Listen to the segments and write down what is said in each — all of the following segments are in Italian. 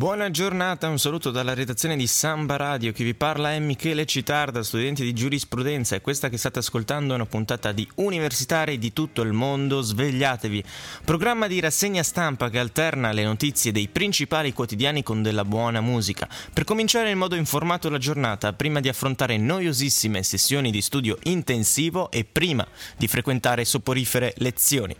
Buona giornata, un saluto dalla redazione di Samba Radio. Chi vi parla è Michele Citarda, studente di giurisprudenza e questa che state ascoltando è una puntata di Universitari di tutto il mondo. Svegliatevi. Programma di rassegna stampa che alterna le notizie dei principali quotidiani con della buona musica. Per cominciare in modo informato la giornata, prima di affrontare noiosissime sessioni di studio intensivo e prima di frequentare soporifere lezioni.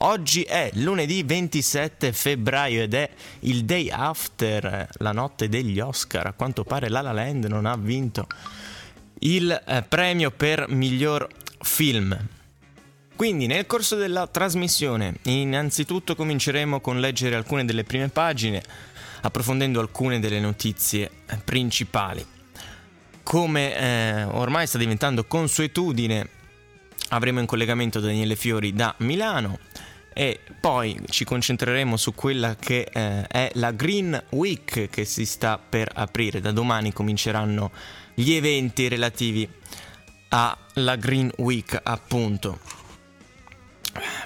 Oggi è lunedì 27 febbraio ed è il day after, la notte degli Oscar. A quanto pare La La Land non ha vinto il eh, premio per miglior film. Quindi nel corso della trasmissione innanzitutto cominceremo con leggere alcune delle prime pagine, approfondendo alcune delle notizie eh, principali. Come eh, ormai sta diventando consuetudine, avremo in collegamento Daniele Fiori da Milano e poi ci concentreremo su quella che eh, è la Green Week che si sta per aprire. Da domani cominceranno gli eventi relativi alla Green Week, appunto.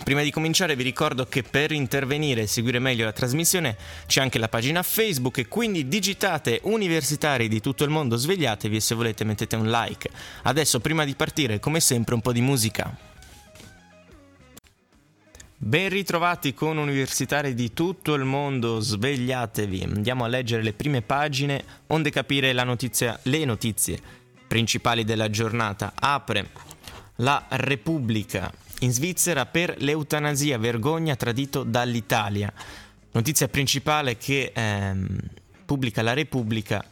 Prima di cominciare vi ricordo che per intervenire e seguire meglio la trasmissione c'è anche la pagina Facebook e quindi digitate universitari di tutto il mondo, svegliatevi e se volete mettete un like. Adesso prima di partire come sempre un po' di musica. Ben ritrovati con universitari di tutto il mondo, svegliatevi, andiamo a leggere le prime pagine onde capire notizia, le notizie principali della giornata. Apre la Repubblica in Svizzera per l'eutanasia, vergogna tradito dall'Italia. Notizia principale che ehm, pubblica la Repubblica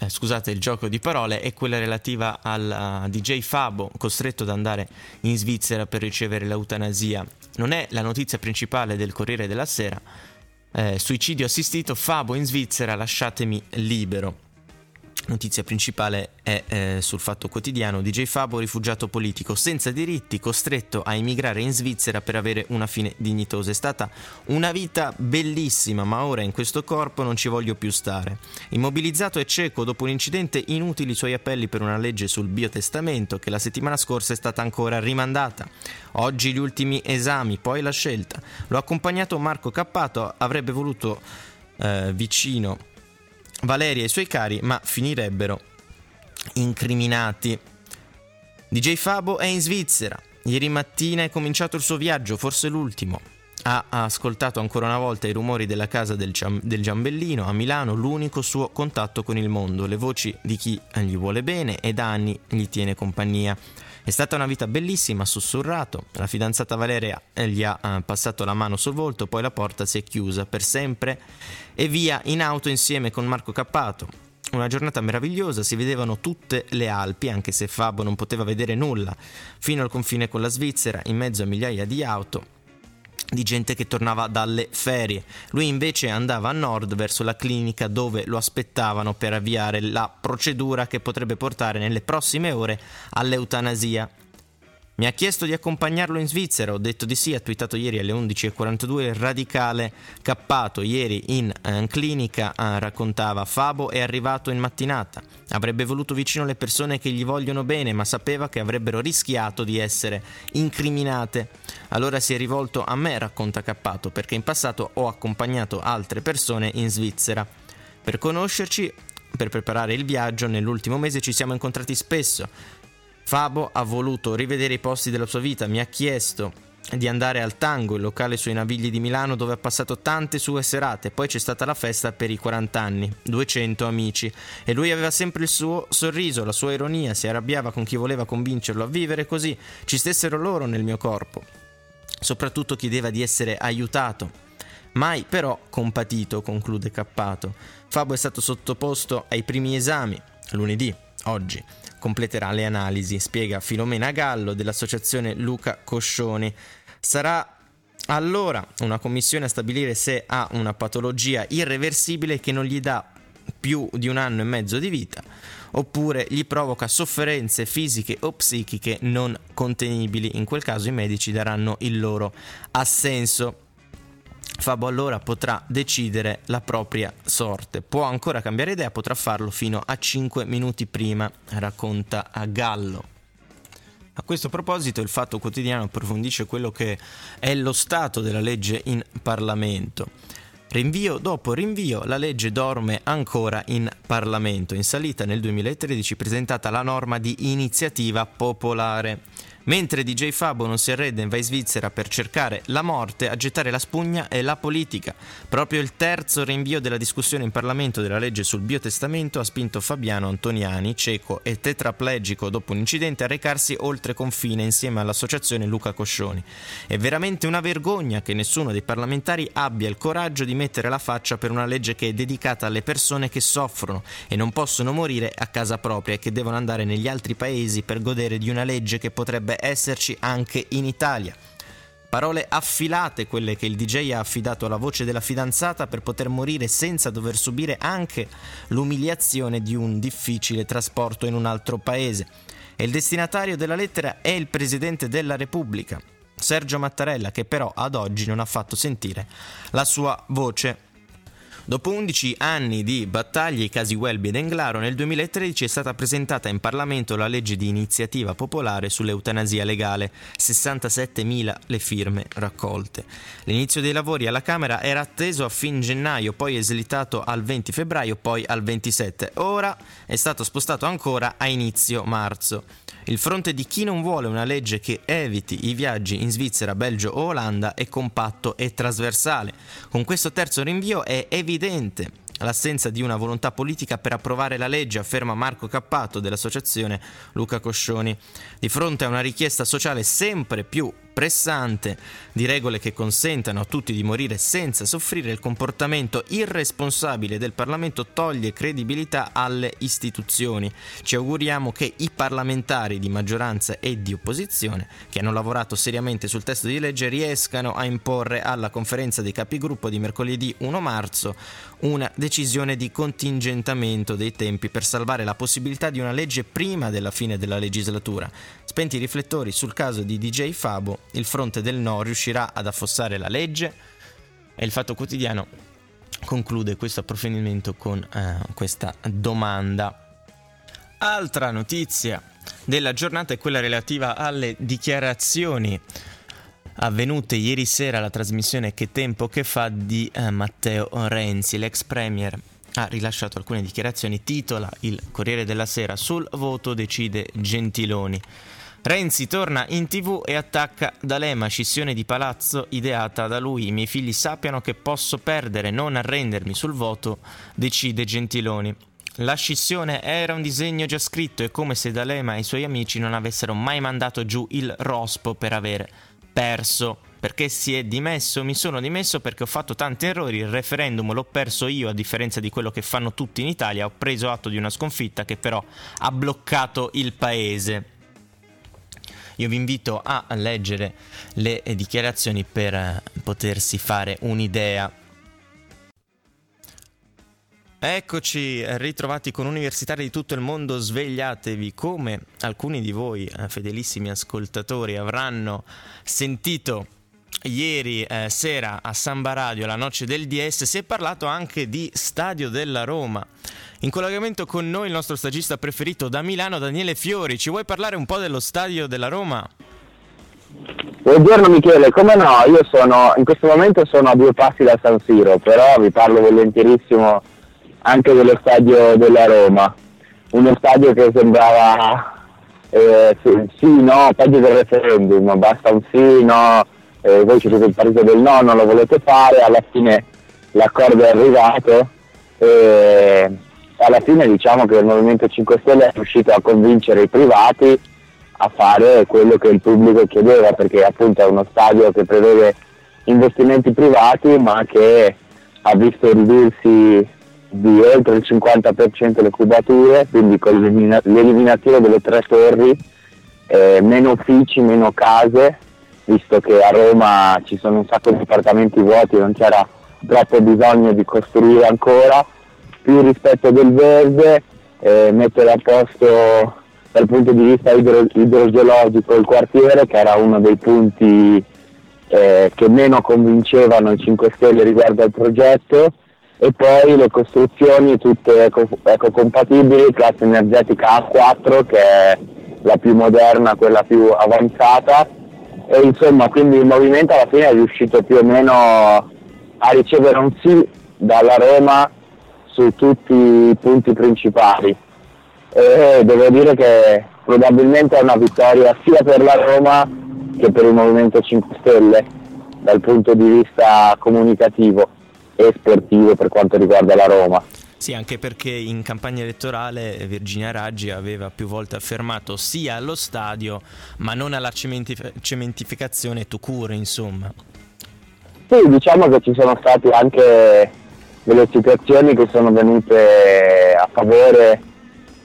eh, scusate il gioco di parole, è quella relativa al uh, DJ Fabo, costretto ad andare in Svizzera per ricevere l'eutanasia. Non è la notizia principale del Corriere della Sera. Eh, suicidio assistito, Fabo in Svizzera, lasciatemi libero. Notizia principale è eh, sul Fatto Quotidiano, DJ Fabo rifugiato politico senza diritti, costretto a emigrare in Svizzera per avere una fine dignitosa. È stata una vita bellissima, ma ora in questo corpo non ci voglio più stare. Immobilizzato e cieco dopo un incidente, inutili i suoi appelli per una legge sul biotestamento che la settimana scorsa è stata ancora rimandata. Oggi gli ultimi esami, poi la scelta. L'ho accompagnato Marco Cappato, avrebbe voluto eh, vicino Valeria e i suoi cari, ma finirebbero incriminati. DJ Fabo è in Svizzera. Ieri mattina è cominciato il suo viaggio, forse l'ultimo. Ha ascoltato ancora una volta i rumori della casa del, Ciam- del, Giambellino a Milano, l'unico suo contatto con il mondo, le voci di chi gli vuole bene e da anni gli tiene compagnia. È stata una vita bellissima, ha sussurrato. La fidanzata Valeria gli ha eh, passato la mano sul volto, poi la porta si è chiusa per sempre e via in auto insieme con Marco Cappato. Una giornata meravigliosa, si vedevano tutte le Alpi, anche se Fabo non poteva vedere nulla, fino al confine con la Svizzera, in mezzo a migliaia di auto di gente che tornava dalle ferie. Lui invece andava a nord verso la clinica dove lo aspettavano per avviare la procedura che potrebbe portare nelle prossime ore all'eutanasia. Mi ha chiesto di accompagnarlo in Svizzera, ho detto di sì, ha twittato ieri alle 11.42 il radicale Cappato, ieri in eh, clinica eh, raccontava Fabo è arrivato in mattinata, avrebbe voluto vicino le persone che gli vogliono bene ma sapeva che avrebbero rischiato di essere incriminate. Allora si è rivolto a me, racconta Cappato, perché in passato ho accompagnato altre persone in Svizzera. Per conoscerci, per preparare il viaggio, nell'ultimo mese ci siamo incontrati spesso. Fabo ha voluto rivedere i posti della sua vita, mi ha chiesto di andare al Tango, il locale sui Navigli di Milano dove ha passato tante sue serate, poi c'è stata la festa per i 40 anni, 200 amici e lui aveva sempre il suo sorriso, la sua ironia, si arrabbiava con chi voleva convincerlo a vivere così, ci stessero loro nel mio corpo. Soprattutto chiedeva di essere aiutato. Mai però compatito, conclude Cappato. Fabo è stato sottoposto ai primi esami, lunedì, oggi completerà le analisi, spiega Filomena Gallo dell'associazione Luca Coscioni. Sarà allora una commissione a stabilire se ha una patologia irreversibile che non gli dà più di un anno e mezzo di vita, oppure gli provoca sofferenze fisiche o psichiche non contenibili. In quel caso i medici daranno il loro assenso. Fabo allora potrà decidere la propria sorte. Può ancora cambiare idea, potrà farlo fino a 5 minuti prima, racconta a Gallo. A questo proposito il Fatto Quotidiano approfondisce quello che è lo stato della legge in Parlamento. Rinvio dopo rinvio, la legge dorme ancora in Parlamento. In salita nel 2013 presentata la norma di iniziativa popolare. Mentre DJ Fabo non si arrede e va in Svizzera per cercare la morte, a gettare la spugna è la politica. Proprio il terzo rinvio della discussione in Parlamento della legge sul biotestamento ha spinto Fabiano Antoniani, cieco e tetraplegico dopo un incidente, a recarsi oltre confine insieme all'associazione Luca Coscioni. È veramente una vergogna che nessuno dei parlamentari abbia il coraggio di mettere la faccia per una legge che è dedicata alle persone che soffrono e non possono morire a casa propria e che devono andare negli altri paesi per godere di una legge che potrebbe esserci anche in Italia. Parole affilate quelle che il DJ ha affidato alla voce della fidanzata per poter morire senza dover subire anche l'umiliazione di un difficile trasporto in un altro paese. E il destinatario della lettera è il Presidente della Repubblica, Sergio Mattarella, che però ad oggi non ha fatto sentire la sua voce Dopo 11 anni di battaglie ai casi Welby ed Englaro, nel 2013 è stata presentata in Parlamento la legge di iniziativa popolare sull'eutanasia legale, 67.000 le firme raccolte. L'inizio dei lavori alla Camera era atteso a fin gennaio, poi eslitato al 20 febbraio, poi al 27. Ora è stato spostato ancora a inizio marzo. Il fronte di chi non vuole una legge che eviti i viaggi in Svizzera, Belgio o Olanda è compatto e trasversale. Con questo terzo rinvio è evidente l'assenza di una volontà politica per approvare la legge, afferma Marco Cappato dell'associazione Luca Coscioni. Di fronte a una richiesta sociale sempre più pressante di regole che consentano a tutti di morire senza soffrire, il comportamento irresponsabile del Parlamento toglie credibilità alle istituzioni. Ci auguriamo che i parlamentari di maggioranza e di opposizione, che hanno lavorato seriamente sul testo di legge, riescano a imporre alla conferenza dei capigruppo di mercoledì 1 marzo una decisione di contingentamento dei tempi per salvare la possibilità di una legge prima della fine della legislatura. Spenti i riflettori sul caso di DJ Fabo, il fronte del no riuscirà ad affossare la legge? E il Fatto Quotidiano conclude questo approfondimento con eh, questa domanda. Altra notizia della giornata è quella relativa alle dichiarazioni avvenute ieri sera alla trasmissione Che tempo che fa di eh, Matteo Renzi, l'ex premier ha rilasciato alcune dichiarazioni, titola il Corriere della Sera sul voto decide Gentiloni. Renzi torna in tv e attacca D'Alema, scissione di palazzo ideata da lui. I miei figli sappiano che posso perdere, non arrendermi sul voto, decide Gentiloni. La scissione era un disegno già scritto, è come se D'Alema e i suoi amici non avessero mai mandato giù il rospo per aver perso. Perché si è dimesso? Mi sono dimesso perché ho fatto tanti errori. Il referendum l'ho perso io, a differenza di quello che fanno tutti in Italia. Ho preso atto di una sconfitta che però ha bloccato il paese. Io vi invito a leggere le dichiarazioni per eh, potersi fare un'idea. Eccoci ritrovati con universitari di tutto il mondo, svegliatevi come alcuni di voi, eh, fedelissimi ascoltatori, avranno sentito ieri eh, sera a Samba Radio, la noce del DS, si è parlato anche di Stadio della Roma. In collegamento con noi il nostro stagista preferito da Milano, Daniele Fiori. Ci vuoi parlare un po' dello Stadio della Roma? Buongiorno Michele, come no? Io sono, in questo momento sono a due passi da San Siro, però vi parlo volentierissimo anche dello Stadio della Roma. Uno stadio che sembrava eh, sì, no, peggio del referendum, basta un sì, no, eh, voi siete il partito del no, non lo volete fare, alla fine l'accordo è arrivato e alla fine diciamo che il Movimento 5 Stelle è riuscito a convincere i privati a fare quello che il pubblico chiedeva, perché appunto è uno stadio che prevede investimenti privati ma che ha visto ridursi di oltre il 50% le cubature, quindi con l'eliminazione delle tre torri, eh, meno uffici, meno case visto che a Roma ci sono un sacco di appartamenti vuoti, non c'era troppo bisogno di costruire ancora, più rispetto del verde, eh, mettere a posto dal punto di vista idro- idrogeologico il quartiere che era uno dei punti eh, che meno convincevano i 5 Stelle riguardo al progetto e poi le costruzioni tutte eco- ecocompatibili, classe energetica A4 che è la più moderna, quella più avanzata e insomma quindi il movimento alla fine è riuscito più o meno a ricevere un sì dalla Roma su tutti i punti principali e devo dire che probabilmente è una vittoria sia per la Roma che per il Movimento 5 Stelle dal punto di vista comunicativo e sportivo per quanto riguarda la Roma. Sì, anche perché in campagna elettorale Virginia Raggi aveva più volte affermato sì allo stadio, ma non alla cementif- cementificazione to cure, insomma. Sì, diciamo che ci sono state anche delle situazioni che sono venute a favore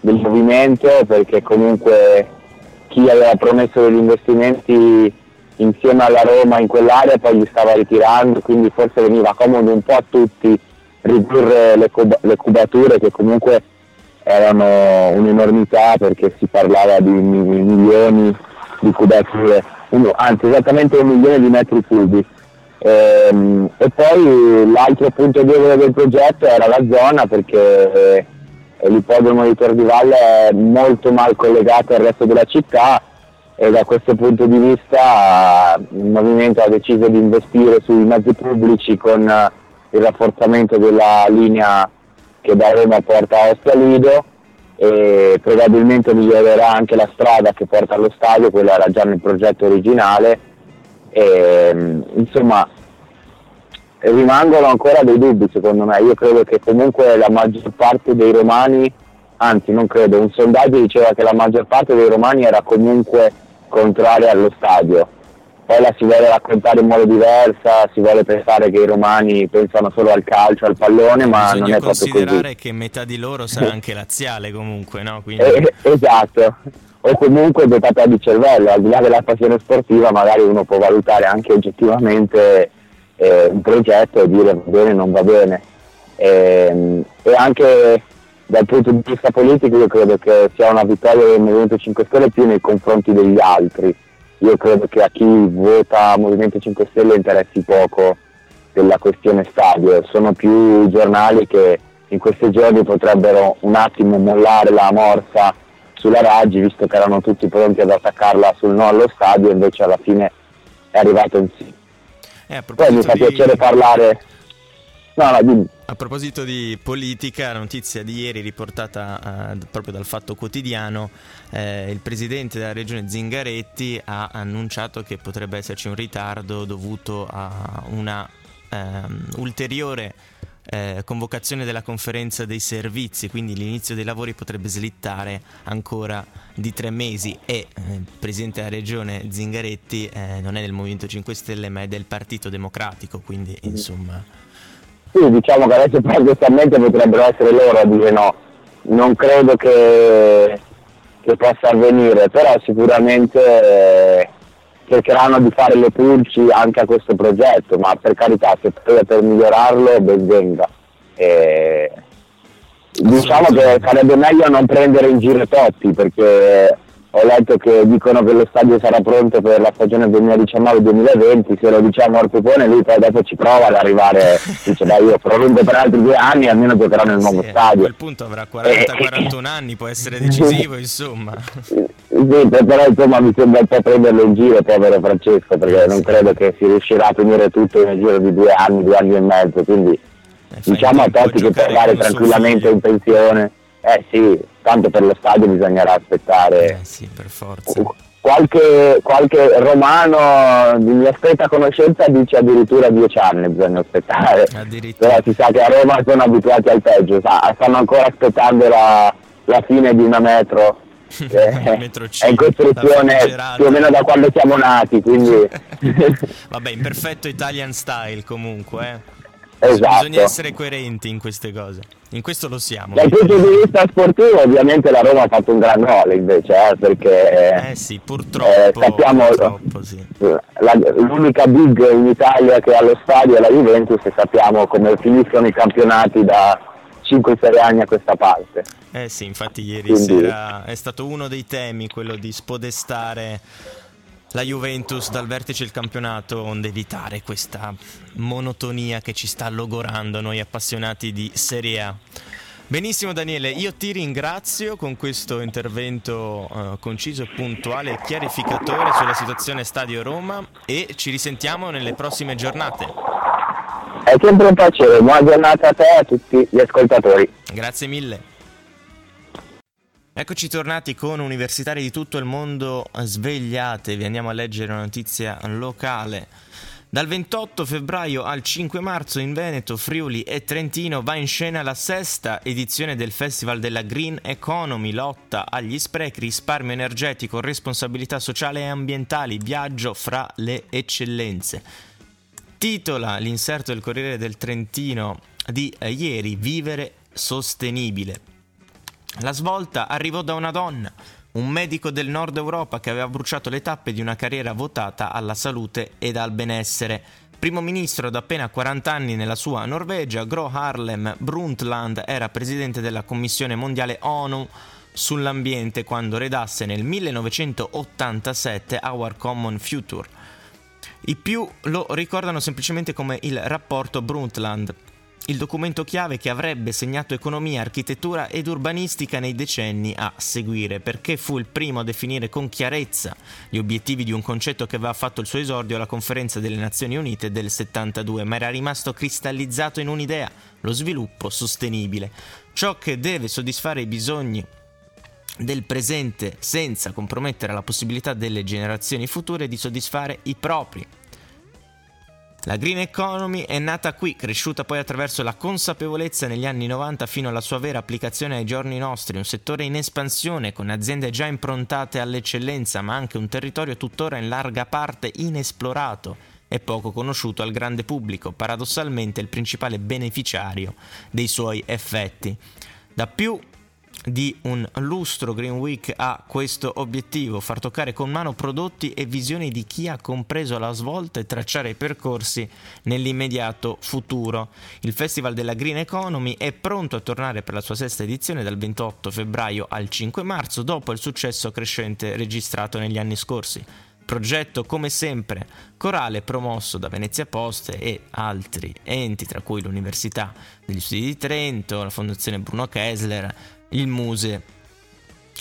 del movimento perché comunque chi aveva promesso degli investimenti insieme alla Roma in quell'area poi gli stava ritirando, quindi forse veniva comodo un po' a tutti ridurre le, cub- le cubature che comunque erano un'enormità perché si parlava di milioni di cubature, anzi esattamente un milione di metri cubi. E, ehm, e poi l'altro punto debole del progetto era la zona perché l'ippodromo di Tor di Valle è molto mal collegato al resto della città e da questo punto di vista il movimento ha deciso di investire sui mezzi pubblici con il rafforzamento della linea che da Roma porta a Ostia Lido e probabilmente migliorerà anche la strada che porta allo stadio, quella era già nel progetto originale. E, insomma rimangono ancora dei dubbi secondo me, io credo che comunque la maggior parte dei romani, anzi non credo, un sondaggio diceva che la maggior parte dei romani era comunque contraria allo stadio, poi la si vuole raccontare in modo diverso, si vuole pensare che i romani pensano solo al calcio, al pallone, ma Bisogna non è proprio così. considerare che metà di loro sarà anche laziale comunque, no? Quindi... Eh, esatto, o comunque dotata di cervello, al di là della passione sportiva magari uno può valutare anche oggettivamente eh, un progetto e dire va bene non va bene. E, ehm, e, anche dal punto di vista politico io credo che sia una vittoria del Movimento 5 Stelle più nei confronti degli altri. Io credo che a chi vota Movimento 5 Stelle interessi poco della questione stadio, sono più giornali che in questi giorni potrebbero un attimo mollare la morsa sulla Raggi, visto che erano tutti pronti ad attaccarla sul no allo stadio, invece alla fine è arrivato un sì. Eh, Poi mi fa di... piacere parlare. No, no. A proposito di politica, la notizia di ieri riportata uh, proprio dal Fatto Quotidiano, eh, il presidente della regione Zingaretti ha annunciato che potrebbe esserci un ritardo dovuto a una um, ulteriore eh, convocazione della conferenza dei servizi, quindi l'inizio dei lavori potrebbe slittare ancora di tre mesi e eh, il presidente della regione Zingaretti eh, non è del Movimento 5 Stelle ma è del Partito Democratico, quindi insomma... Sì, diciamo che adesso paradossalmente potrebbero essere loro a dire no, non credo che, che possa avvenire, però sicuramente eh, cercheranno di fare le pulci anche a questo progetto, ma per carità, se per migliorarlo ben venga. E, diciamo che sarebbe meglio non prendere in giro Totti perché ho letto che dicono che lo stadio sarà pronto per la stagione 2019-2020, se lo diciamo al Pupone lui poi dopo ci prova ad arrivare, dice dai io prolungo per altri due anni almeno giocherà nel nuovo sì, stadio. A quel punto avrà 40-41 anni, può essere decisivo insomma. Sì, però insomma mi sembra un po' prenderlo in giro povero Francesco perché non credo che si riuscirà a finire tutto nel giro di due anni, due anni e mezzo, quindi Eh, diciamo a Totti che può andare tranquillamente in pensione. Eh sì, tanto per lo stadio bisognerà aspettare. Eh sì, per forza. Qualche, qualche romano di mia stretta conoscenza dice addirittura dieci anni bisogna aspettare. Addirittura. Però si sa che a Roma sono abituati al peggio, sa, stanno ancora aspettando la, la fine di una metro. Eh, è in costruzione più o meno da quando siamo nati, quindi Vabbè, in perfetto Italian style comunque, eh. Esatto. Bisogna essere coerenti in queste cose. In questo lo siamo. Dal punto di vista sportivo ovviamente la Roma ha fatto un gran gol invece, eh, perché eh sì, purtroppo, eh, sappiamo purtroppo sì. la, l'unica big in Italia che ha lo stadio è la Juventus e sappiamo come finiscono i campionati da 5-6 anni a questa parte. Eh sì, infatti ieri Quindi... sera è stato uno dei temi quello di spodestare la Juventus dal vertice del campionato onde evitare questa monotonia che ci sta logorando noi appassionati di Serie A. Benissimo Daniele, io ti ringrazio con questo intervento uh, conciso puntuale e chiarificatore sulla situazione Stadio Roma e ci risentiamo nelle prossime giornate. È sempre un piacere, buona giornata a te e a tutti gli ascoltatori. Grazie mille. Eccoci tornati con universitari di tutto il mondo, svegliatevi, andiamo a leggere una notizia locale. Dal 28 febbraio al 5 marzo in Veneto, Friuli e Trentino va in scena la sesta edizione del Festival della Green Economy, lotta agli sprechi, risparmio energetico, responsabilità sociale e ambientali, viaggio fra le eccellenze. Titola l'inserto del Corriere del Trentino di ieri Vivere sostenibile. La svolta arrivò da una donna, un medico del nord Europa che aveva bruciato le tappe di una carriera votata alla salute ed al benessere. Primo ministro da appena 40 anni nella sua Norvegia, Gro Harlem Brundtland era presidente della Commissione Mondiale ONU sull'ambiente quando redasse nel 1987 Our Common Future. I più lo ricordano semplicemente come il rapporto Brundtland, il documento chiave che avrebbe segnato economia, architettura ed urbanistica nei decenni a seguire, perché fu il primo a definire con chiarezza gli obiettivi di un concetto che aveva fatto il suo esordio alla conferenza delle Nazioni Unite del 72, ma era rimasto cristallizzato in un'idea, lo sviluppo sostenibile, ciò che deve soddisfare i bisogni del presente senza compromettere la possibilità delle generazioni future di soddisfare i propri. La green economy è nata qui, cresciuta poi attraverso la consapevolezza negli anni 90 fino alla sua vera applicazione ai giorni nostri, un settore in espansione con aziende già improntate all'eccellenza, ma anche un territorio tuttora in larga parte inesplorato e poco conosciuto al grande pubblico, paradossalmente il principale beneficiario dei suoi effetti. Da più di un lustro Green Week ha questo obiettivo, far toccare con mano prodotti e visioni di chi ha compreso la svolta e tracciare i percorsi nell'immediato futuro. Il Festival della Green Economy è pronto a tornare per la sua sesta edizione dal 28 febbraio al 5 marzo dopo il successo crescente registrato negli anni scorsi. Progetto come sempre corale promosso da Venezia Poste e altri enti, tra cui l'Università degli Studi di Trento, la Fondazione Bruno Kessler, il Muse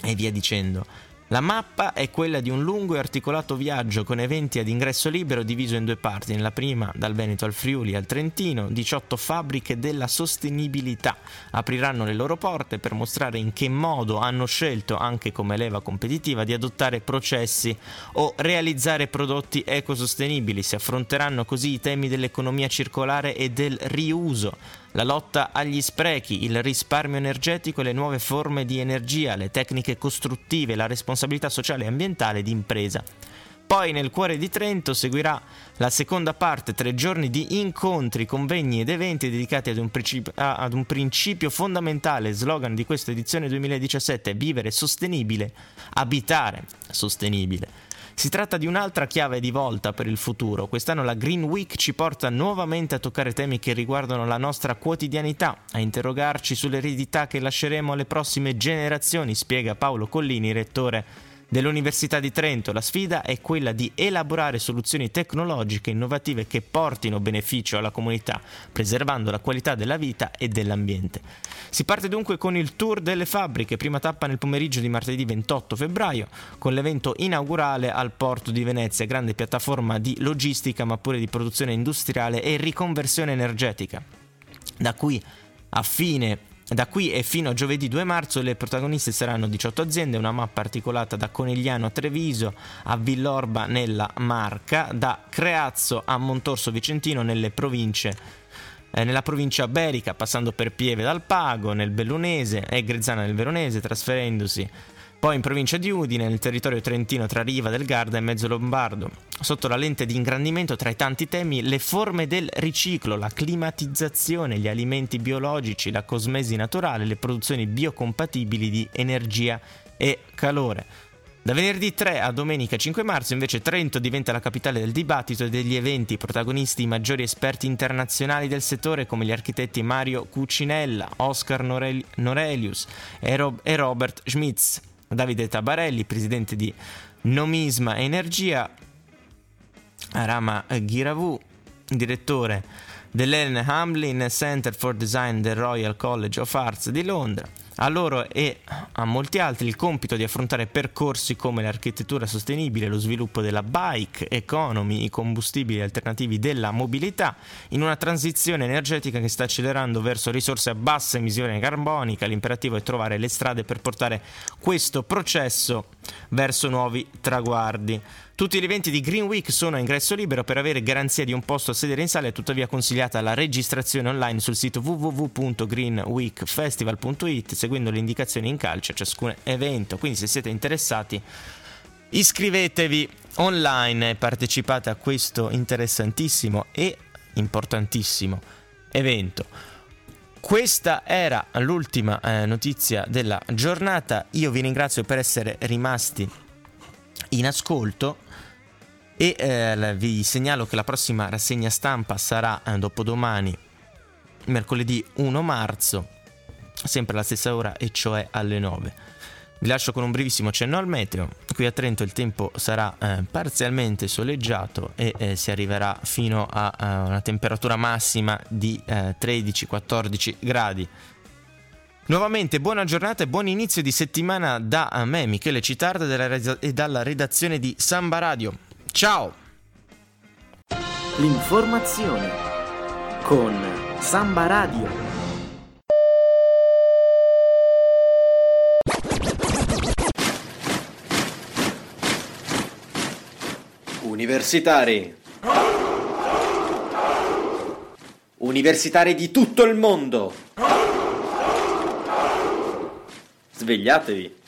e via dicendo. La mappa è quella di un lungo e articolato viaggio con eventi ad ingresso libero diviso in due parti. Nella prima, dal Veneto al Friuli al Trentino, 18 fabbriche della sostenibilità apriranno le loro porte per mostrare in che modo hanno scelto, anche come leva competitiva, di adottare processi o realizzare prodotti ecosostenibili. Si affronteranno così i temi dell'economia circolare e del riuso la lotta agli sprechi, il risparmio energetico e le nuove forme di energia, le tecniche costruttive, la responsabilità sociale e ambientale di impresa. Poi nel cuore di Trento seguirà la seconda parte, tre giorni di incontri, convegni ed eventi dedicati ad un, principio, ad un principio fondamentale, slogan di questa edizione 2017, vivere sostenibile, abitare sostenibile. Si tratta di un'altra chiave di volta per il futuro. Quest'anno la Green Week ci porta nuovamente a toccare temi che riguardano la nostra quotidianità, a interrogarci sull'eredità che lasceremo alle prossime generazioni, spiega Paolo Collini, rettore dell'Università di Trento. La sfida è quella di elaborare soluzioni tecnologiche innovative che portino beneficio alla comunità, preservando la qualità della vita e dell'ambiente. Si parte dunque con il tour delle fabbriche, prima tappa nel pomeriggio di martedì 28 febbraio, con l'evento inaugurale al porto di Venezia, grande piattaforma di logistica ma pure di produzione industriale e riconversione energetica. Da qui a fine da qui e fino a giovedì 2 marzo le protagoniste saranno 18 aziende, una mappa articolata da Conegliano a Treviso a Villorba nella Marca, da Creazzo a Montorso Vicentino nelle province eh, nella provincia Berica, passando per Pieve dal Pago, nel Bellunese e Grezzana nel Veronese, trasferendosi Poi in provincia di Udine, nel territorio trentino tra Riva del Garda e Mezzo Lombardo, sotto la lente di ingrandimento tra i tanti temi, le forme del riciclo, la climatizzazione, gli alimenti biologici, la cosmesi naturale, le produzioni biocompatibili di energia e calore. Da venerdì 3 a domenica 5 marzo invece Trento diventa la capitale del dibattito e degli eventi, protagonisti i maggiori esperti internazionali del settore come gli architetti Mario Cucinella, Oscar Norel- Norelius e Robert Schmitz, Davide Tabarelli, presidente di Nomisma Energia, Rama Ghiravu, direttore dell'Ellen Hamlin Center for Design del Royal College of Arts di Londra, a loro e a molti altri il compito di affrontare percorsi come l'architettura sostenibile, lo sviluppo della bike economy, i combustibili alternativi della mobilità, in una transizione energetica che sta accelerando verso risorse a bassa emissione carbonica. L'imperativo è trovare le strade per portare questo processo verso nuovi traguardi. Tutti gli eventi di Green Week sono a ingresso libero per avere garanzia di un posto a sedere in sala è tuttavia consigliata la registrazione online sul sito www.greenweekfestival.it seguendo le indicazioni in calcio a ciascun evento. Quindi se siete interessati iscrivetevi online e partecipate a questo interessantissimo e importantissimo evento. Questa era l'ultima eh, notizia della giornata. Io vi ringrazio per essere rimasti in ascolto e eh, vi segnalo che la prossima rassegna stampa sarà eh, dopodomani, mercoledì 1 marzo, sempre alla stessa ora e cioè alle 9. Vi lascio con un brevissimo cenno al meteo. Qui a Trento il tempo sarà eh, parzialmente soleggiato e eh, si arriverà fino a, a, una temperatura massima di eh, 13-14 gradi. Nuovamente buona giornata e buon inizio di settimana da me, Michele Citarda e dalla redazione di Samba Radio. Ciao! L'informazione con Samba Radio. Universitari. Universitari di tutto il mondo. Svegliatevi.